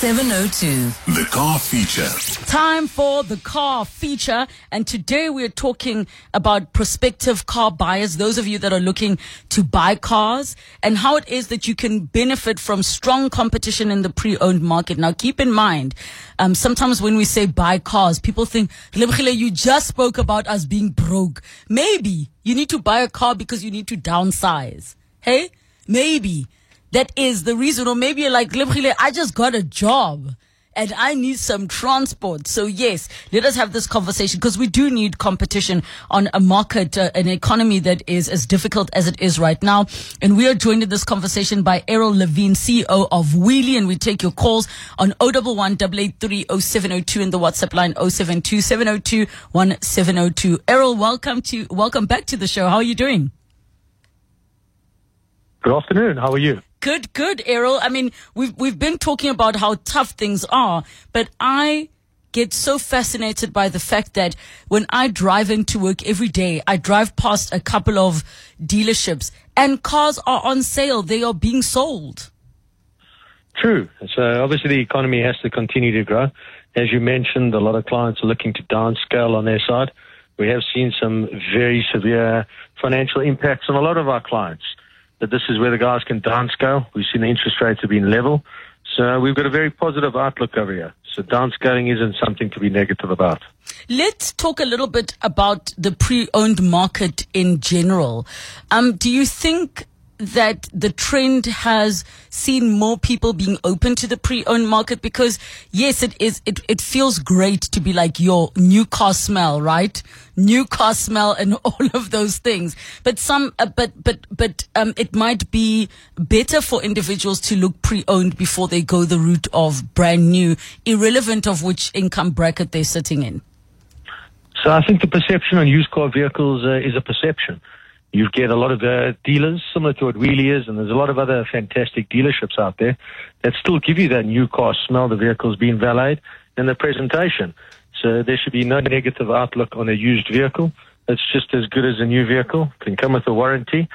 702. The car feature. Time for the car feature. And today we're talking about prospective car buyers, those of you that are looking to buy cars, and how it is that you can benefit from strong competition in the pre owned market. Now, keep in mind, um, sometimes when we say buy cars, people think, Lebkhile, you just spoke about us being broke. Maybe you need to buy a car because you need to downsize. Hey? Maybe that is the reason, or maybe you're like, I just got a job and I need some transport. So yes, let us have this conversation because we do need competition on a market, uh, an economy that is as difficult as it is right now. And we are joined in this conversation by Errol Levin, CEO of Weelee, and we take your calls on 011 883 in the WhatsApp line 072 702 1702. Errol, welcome to, welcome back to the show. How are you doing? Good afternoon. How are you? Good, good, Errol. I mean, we've we've been talking about how tough things are, but I get so fascinated by the fact that when I drive into work every day, I drive past a couple of dealerships and cars are on sale. They are being sold. True. So obviously the economy has to continue to grow. As you mentioned, a lot of clients are looking to downscale on their side. We have seen some very severe financial impacts on a lot of our clients that this is where the guys can dance go. We've seen the interest rates have been level. So we've got a very positive outlook over here. So dance going isn't something to be negative about. Let's talk a little bit about the pre-owned market in general. Um, do you think that the trend has seen more people being open to the pre-owned market because yes it is it, it feels great to be like your new car smell right? New car smell and all of those things. But some uh, but but but um it might be better for individuals to look pre-owned before they go the route of brand new irrelevant of which income bracket they're sitting in. So i think the perception on used car vehicles uh, is a perception you get a lot of uh, dealers, similar to what Weelee is, and there's a lot of other fantastic dealerships out there that still give you that new car smell, the vehicle's being valeted, and the presentation. So there should be no negative outlook on a used vehicle. It's just as good as a new vehicle. Can come with a warranty.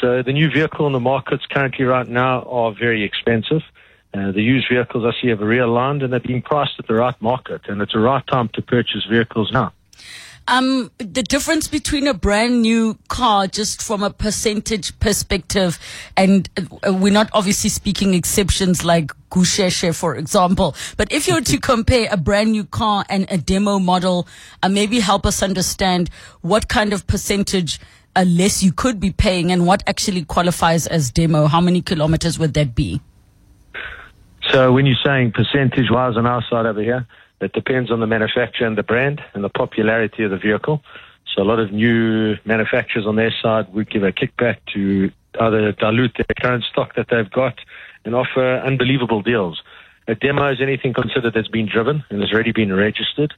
So the new vehicle in the markets currently right now are very expensive. Uh, the used vehicles I see have realigned and they're being priced at the right market, and it's the right time to purchase vehicles now. Um, the difference between a brand new car, just from a percentage perspective, and uh, we're not obviously speaking exceptions like Gusheshe, for example, but if you were to compare a brand new car and a demo model, uh, maybe help us understand what kind of percentage uh, less you could be paying and what actually qualifies as demo. How many kilometers would that be? So when you're saying percentage wise on our side over here, it depends on the manufacturer and the brand and the popularity of the vehicle. So a lot of new manufacturers on their side would give a kickback to either dilute their current stock that they've got and offer unbelievable deals. A demo is anything considered that's been driven and has already been registered.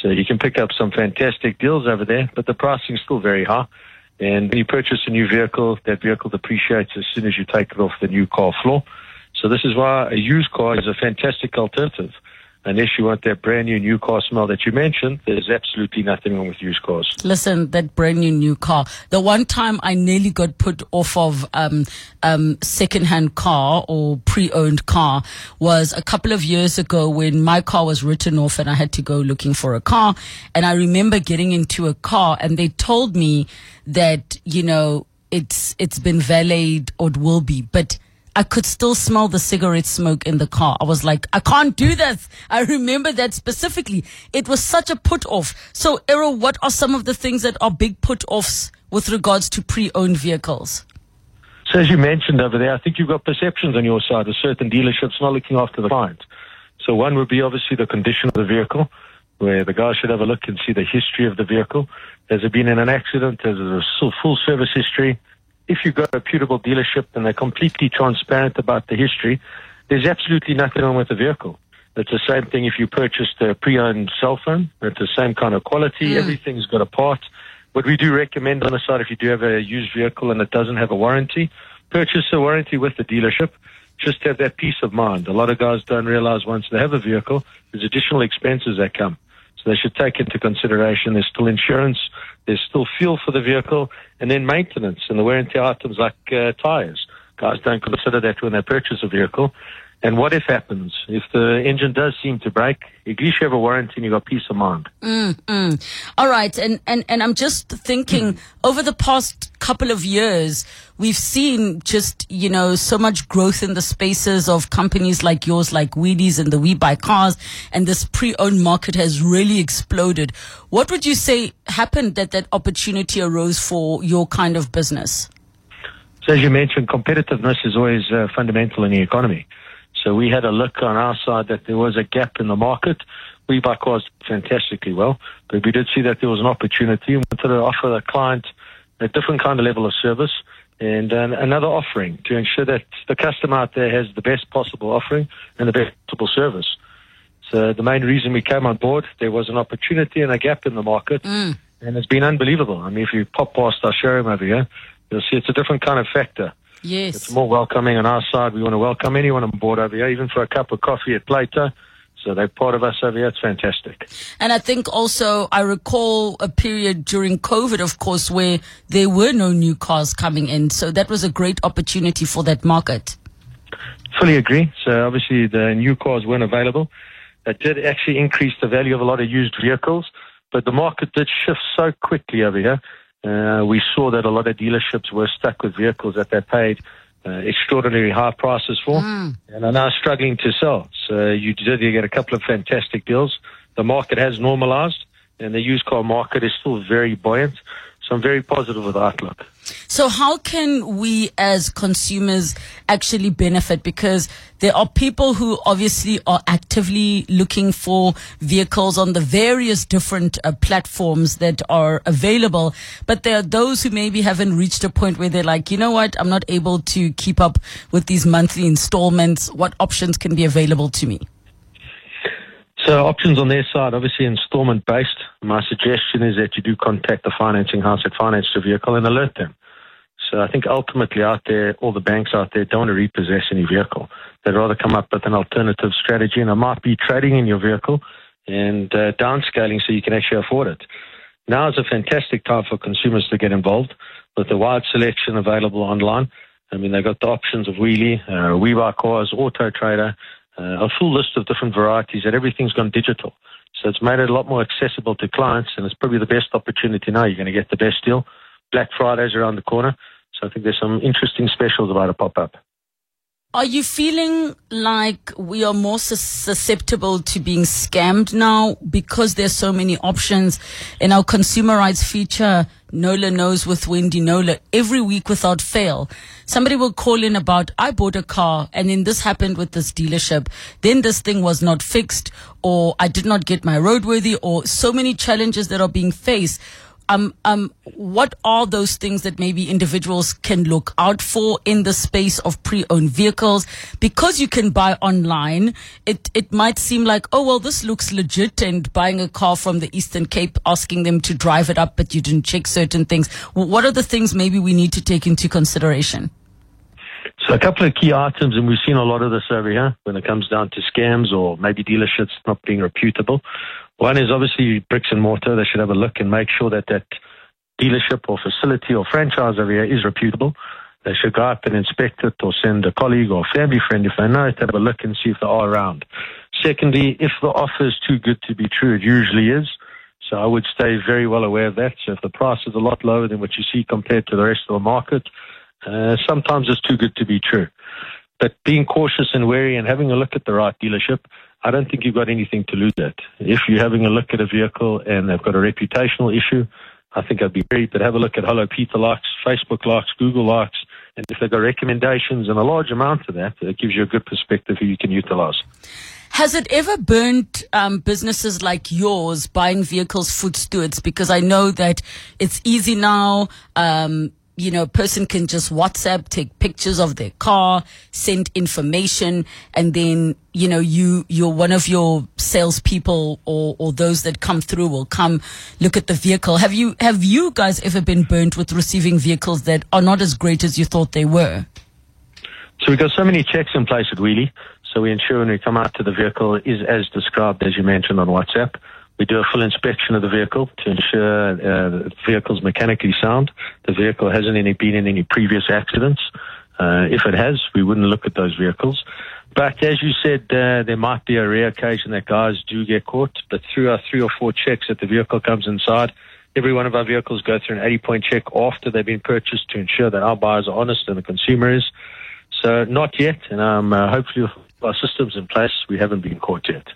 So you can pick up some fantastic deals over there, but the pricing is still very high. And when you purchase a new vehicle, that vehicle depreciates as soon as you take it off the new car floor. So this is why a used car is a fantastic alternative unless you want that brand new new car smell that you mentioned, there's absolutely nothing wrong with used cars. Listen, that brand new new car. The one time I nearly got put off of um, um, second-hand car or pre-owned car was a couple of years ago when my car was written off and I had to go looking for a car. And I remember getting into a car and they told me that you know it's it's been valeted or it will be, but I could still smell the cigarette smoke in the car. I was like, I can't do this. I remember that specifically. It was such a put off. So, Errol, what are some of the things that are big put offs with regards to pre owned vehicles? So, as you mentioned over there, I think you've got perceptions on your side of certain dealerships not looking after the client. So, one would be obviously the condition of the vehicle, where the guy should have a look and see the history of the vehicle. Has it been in an accident? Has it a full service history? If you go to a reputable dealership and they're completely transparent about the history, there's absolutely nothing wrong with the vehicle. It's the same thing if you purchased a pre-owned cell phone. It's the same kind of quality. Mm. Everything's got a part. What we do recommend on the side, if you do have a used vehicle and it doesn't have a warranty, purchase a warranty with the dealership. Just to have that peace of mind. A lot of guys don't realize once they have a vehicle, there's additional expenses that come. So they should take into consideration there's still insurance, there's still fuel for the vehicle, and then maintenance and the wear and tear items like uh, tires. Guys don't consider that when they purchase a vehicle. And what if happens? If the engine does seem to break, at least you have a warranty and you got peace of mind. Mm, mm. All right. And, and, and I'm just thinking over the past couple of years, we've seen just, you know, so much growth in the spaces of companies like yours, like Weelee and the We Buy Cars. And this pre-owned market has really exploded. What would you say happened that that opportunity arose for your kind of business? So as you mentioned, competitiveness is always uh, fundamental in the economy. So we had a look on our side that there was a gap in the market. We buy cars fantastically well, but we did see that there was an opportunity and wanted to offer the client a different kind of level of service and uh, another offering to ensure that the customer out there has the best possible offering and the best possible service. So the main reason we came on board, there was an opportunity and a gap in the market, Mm. and it's been unbelievable. I mean, if you pop past our showroom over here, you'll see it's a different kind of factor. It's more welcoming on our side. We want to welcome anyone on board over here, even for a cup of coffee at Plato. So they're part of us over here. It's fantastic. And I think also I recall a period during COVID, of course, where there were no new cars coming in. So that was a great opportunity for that market. Fully agree. So obviously the new cars weren't available. That did actually increase the value of a lot of used vehicles, but the market did shift so quickly over here. Uh, we saw that a lot of dealerships were stuck with vehicles that they paid uh, extraordinary high prices for and are now struggling to sell. So you did you get a couple of fantastic deals. The market has normalized and the used car market is still very buoyant. So I'm very positive with outlook. So how can we as consumers actually benefit? Because there are people who obviously are actively looking for vehicles on the various different uh, platforms that are available. But there are those who maybe haven't reached a point where they're like, you know what? I'm not able to keep up with these monthly installments. What options can be available to me? So options on their side, obviously installment based. My suggestion is that you do contact the financing house that financed the vehicle and alert them. So I think ultimately out there, all the banks out there don't want to repossess any vehicle. They'd rather come up with an alternative strategy and it might be trading in your vehicle and uh, downscaling so you can actually afford it. Now is a fantastic time for consumers to get involved with the wide selection available online. I mean, they've got the options of Weelee, uh, We Buy Cars, Auto Trader, uh, a full list of different varieties, and everything's gone digital. So it's made it a lot more accessible to clients, and it's probably the best opportunity now. You're going to get the best deal. Black Friday's around the corner, so I think there's some interesting specials about to pop up. Are you feeling like we are more susceptible to being scammed now because there's so many options in our consumer rights feature? Knowler knows with Wendy Knowler every week without fail. Somebody will call in about, I bought a car and then this happened with this dealership. Then this thing was not fixed or I did not get my roadworthy or so many challenges that are being faced um, um, what are those things that maybe individuals can look out for in the space of pre-owned vehicles? Because you can buy online, it, it might seem like, oh, well, this looks legit and buying a car from the Eastern Cape, asking them to drive it up, but you didn't check certain things. What are the things maybe we need to take into consideration? So a couple of key items, and we've seen a lot of this over here when it comes down to scams or maybe dealerships not being reputable. One is obviously bricks and mortar. They should have a look and make sure that that dealership or facility or franchise here is reputable. They should go up and inspect it or send a colleague or family friend if they know it to have a look and see if they are around. Secondly, if the offer is too good to be true, it usually is. So I would stay very well aware of that. So if the price is a lot lower than what you see compared to the rest of the market, uh, sometimes it's too good to be true. But being cautious and wary and having a look at the right dealership, I don't think you've got anything to lose at. If you're having a look at a vehicle and they've got a reputational issue, I think I'd be great. but have a look at Hellopeter likes, Facebook likes, Google likes, and if they've got recommendations and a large amount of that, it gives you a good perspective who you can utilize. Has it ever burnt um, businesses like yours buying vehicles foot stewards? Because I know that it's easy now. Um, you know, a person can just WhatsApp, take pictures of their car, send information, and then, you know, you, you're one of your salespeople or, or those that come through will come look at the vehicle. Have you, have you guys ever been burnt with receiving vehicles that are not as great as you thought they were? So we've got so many checks in place at Weelee. So we ensure when we come out to the vehicle is as described as you mentioned on WhatsApp. We do a full inspection of the vehicle to ensure uh, the vehicle's mechanically sound. The vehicle hasn't any, been in any previous accidents. Uh, if it has, we wouldn't look at those vehicles. But as you said, uh, there might be a rare occasion that guys do get caught. But through our three or four checks that the vehicle comes inside, every one of our vehicles go through an 80 point check after they've been purchased to ensure that our buyers are honest and the consumer is. So not yet, and um, uh, hopefully our systems in place, we haven't been caught yet.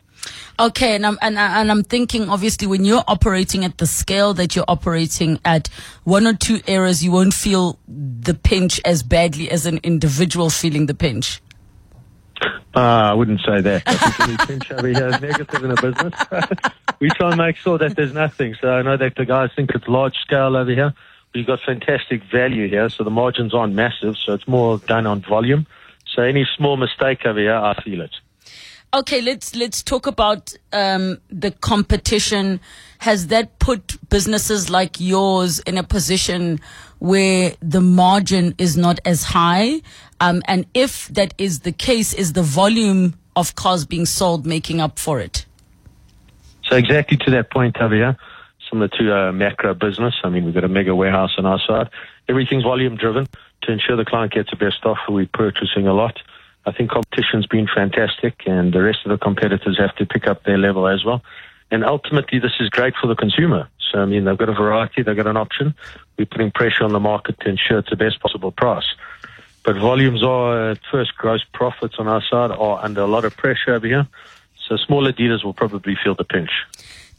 Okay, and I'm and, and I'm thinking obviously when you're operating at the scale that you're operating at, one or two errors you won't feel the pinch as badly as an individual feeling the pinch. Uh, I wouldn't say that. I think any pinch over here is negative in a business. we try and make sure that there's nothing. So I know that the guys think it's large scale over here. We've got fantastic value here, so the margins aren't massive. So it's more done on volume. So any small mistake over here, I feel it. Okay, let's let's talk about um, the competition. Has that put businesses like yours in a position where the margin is not as high? Um, and if that is the case, is the volume of cars being sold making up for it? So exactly to that point, Javier, similar to a macro business. I mean, we've got a mega warehouse on our side. Everything's volume driven to ensure the client gets the best offer. We're purchasing a lot. I think competition's been fantastic, and the rest of the competitors have to pick up their level as well. And ultimately, this is great for the consumer. So, I mean, they've got a variety, they've got an option. We're putting pressure on the market to ensure it's the best possible price. But volumes are, at first, gross profits on our side are under a lot of pressure over here. So, smaller dealers will probably feel the pinch.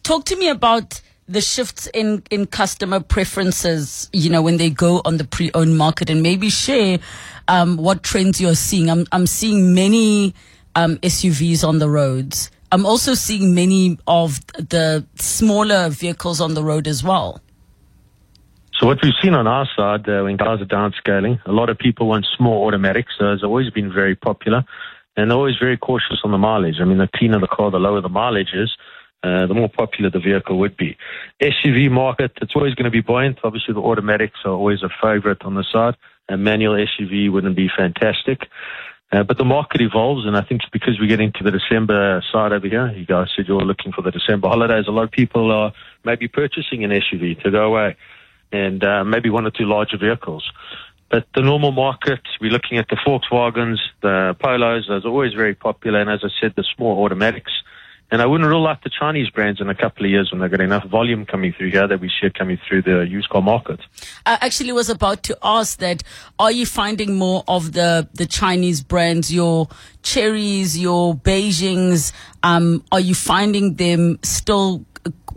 Talk to me about the shifts in, in customer preferences, you know, when they go on the pre-owned market and maybe share um, what trends you're seeing. I'm, I'm seeing many um, SUVs on the roads. I'm also seeing many of the smaller vehicles on the road as well. So what we've seen on our side, uh, when cars are downscaling, a lot of people want small automatics. So it's always been very popular, and they're always very cautious on the mileage. I mean, the cleaner the car, the lower the mileage is. Uh, the more popular the vehicle would be. SUV market, it's always going to be buoyant. Obviously, the automatics are always a favorite on the side. A manual SUV wouldn't be fantastic. Uh, but the market evolves, and I think because we get into the December side over here, you guys said you're looking for the December holidays. A lot of people are maybe purchasing an SUV to go away, and uh, maybe one or two larger vehicles. But the normal market, we're looking at the Volkswagens, the Polos. Those are always very popular, and as I said, the small automatics. And I wouldn't rule out the Chinese brands in a couple of years when they've got enough volume coming through here that we see it coming through the used car market. I actually was about to ask that, are you finding more of the, the Chinese brands, your Cherys, your Beijings, um, are you finding them still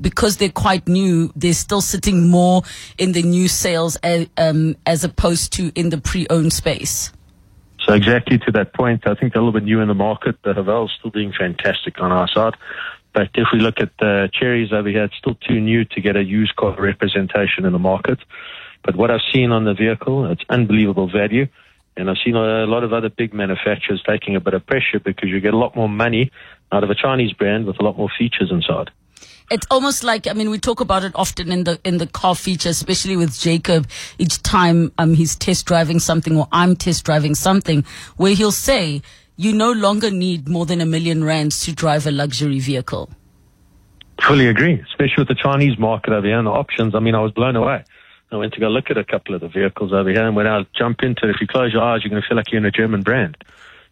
because they're quite new, they're still sitting more in the new sales as, um, as opposed to in the pre-owned space? So exactly to that point, I think they're a little bit new in the market. The Haval's still doing fantastic on our side. But if we look at the Cherys over here, it's still too new to get a used car representation in the market. But what I've seen on the vehicle, it's unbelievable value. And I've seen a lot of other big manufacturers taking a bit of pressure because you get a lot more money out of a Chinese brand with a lot more features inside it's almost like I mean we talk about it often in the in the car feature, especially with Jacob. Each time um he's test driving something or I'm test driving something, where he'll say, "You no longer need more than a million rands to drive a luxury vehicle." Fully agree, especially with the Chinese market over here and the options. I mean, I was blown away. I went to go look at a couple of the vehicles over here, and when I jump into it, if you close your eyes, you're going to feel like you're in a German brand.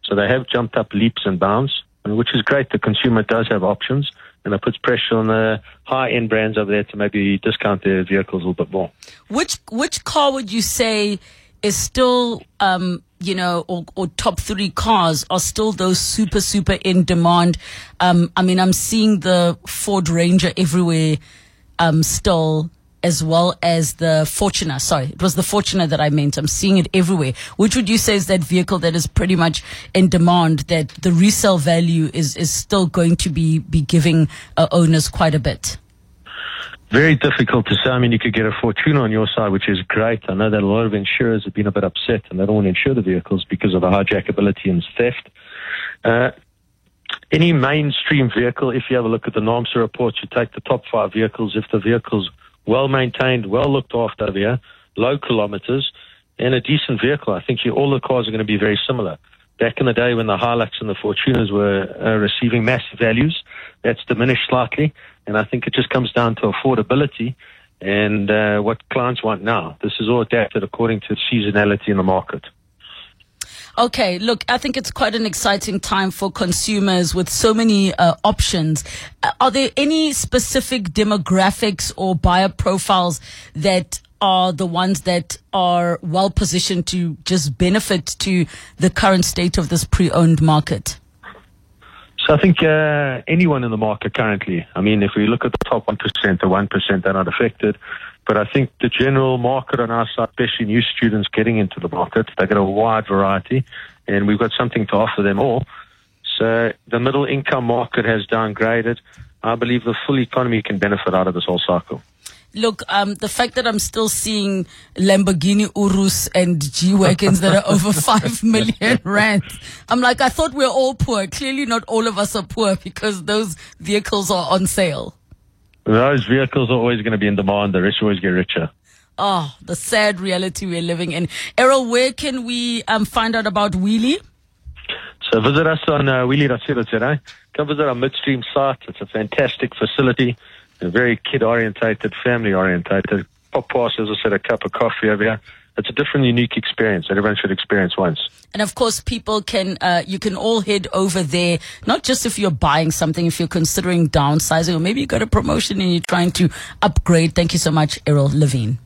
So they have jumped up leaps and bounds, which is great. The consumer does have options and it puts pressure on the high end brands over there to maybe discount their vehicles a little bit more. Which which car would you say is still um, you know, or, or, top three cars are still those super, super in demand. Um, I mean, I'm seeing the Ford Ranger everywhere, um, still as well as the Fortuner. Sorry, it was the Fortuner that I meant. I'm seeing it everywhere. Which would you say is that vehicle that is pretty much in demand that the resale value is, is still going to be, be giving uh, owners quite a bit? Very difficult to say. I mean, you could get a Fortuner on your side, which is great. I know that a lot of insurers have been a bit upset and they don't want to insure the vehicles because of the hijackability and theft. Uh, any mainstream vehicle, if you have a look at the NAAMSA reports, you take the top five vehicles. If the vehicle's well maintained, well looked after over here, low kilometers, and a decent vehicle. I think you, all the cars are going to be very similar. Back in the day when the Hilux and the Fortuners were uh, receiving massive values, that's diminished slightly, and I think it just comes down to affordability and uh, what clients want now. This is all adapted according to seasonality in the market. Okay, look, I think it's quite an exciting time for consumers with so many uh, options. Uh, are there any specific demographics or buyer profiles that are the ones that are well positioned to just benefit to the current state of this pre-owned market? So I think uh, anyone in the market currently, I mean, if we look at the top 1%, the 1% are not affected. But I think the general market on our side, especially new students getting into the market, they get a wide variety, and we've got something to offer them all. So the middle income market has downgraded. I believe the full economy can benefit out of this whole cycle. Look, um, the fact that I'm still seeing Lamborghini Urus and G wagons that are over five million rand, I'm like, I thought we we're all poor. Clearly, not all of us are poor because those vehicles are on sale. Those vehicles are always going to be in demand. The rich always get richer. Oh, the sad reality we're living in. Errol, where can we um, find out about Weelee? So visit us on uh, weelee.co.za. Come visit our midstream site. It's a fantastic facility very kid orientated, family orientated. Pop past, as I said, a cup of coffee over here. It's a different, unique experience that everyone should experience once. And of course, people can, uh, you can all head over there, not just if you're buying something, if you're considering downsizing, or maybe you got a promotion and you're trying to upgrade. Thank you so much, Errol Levin.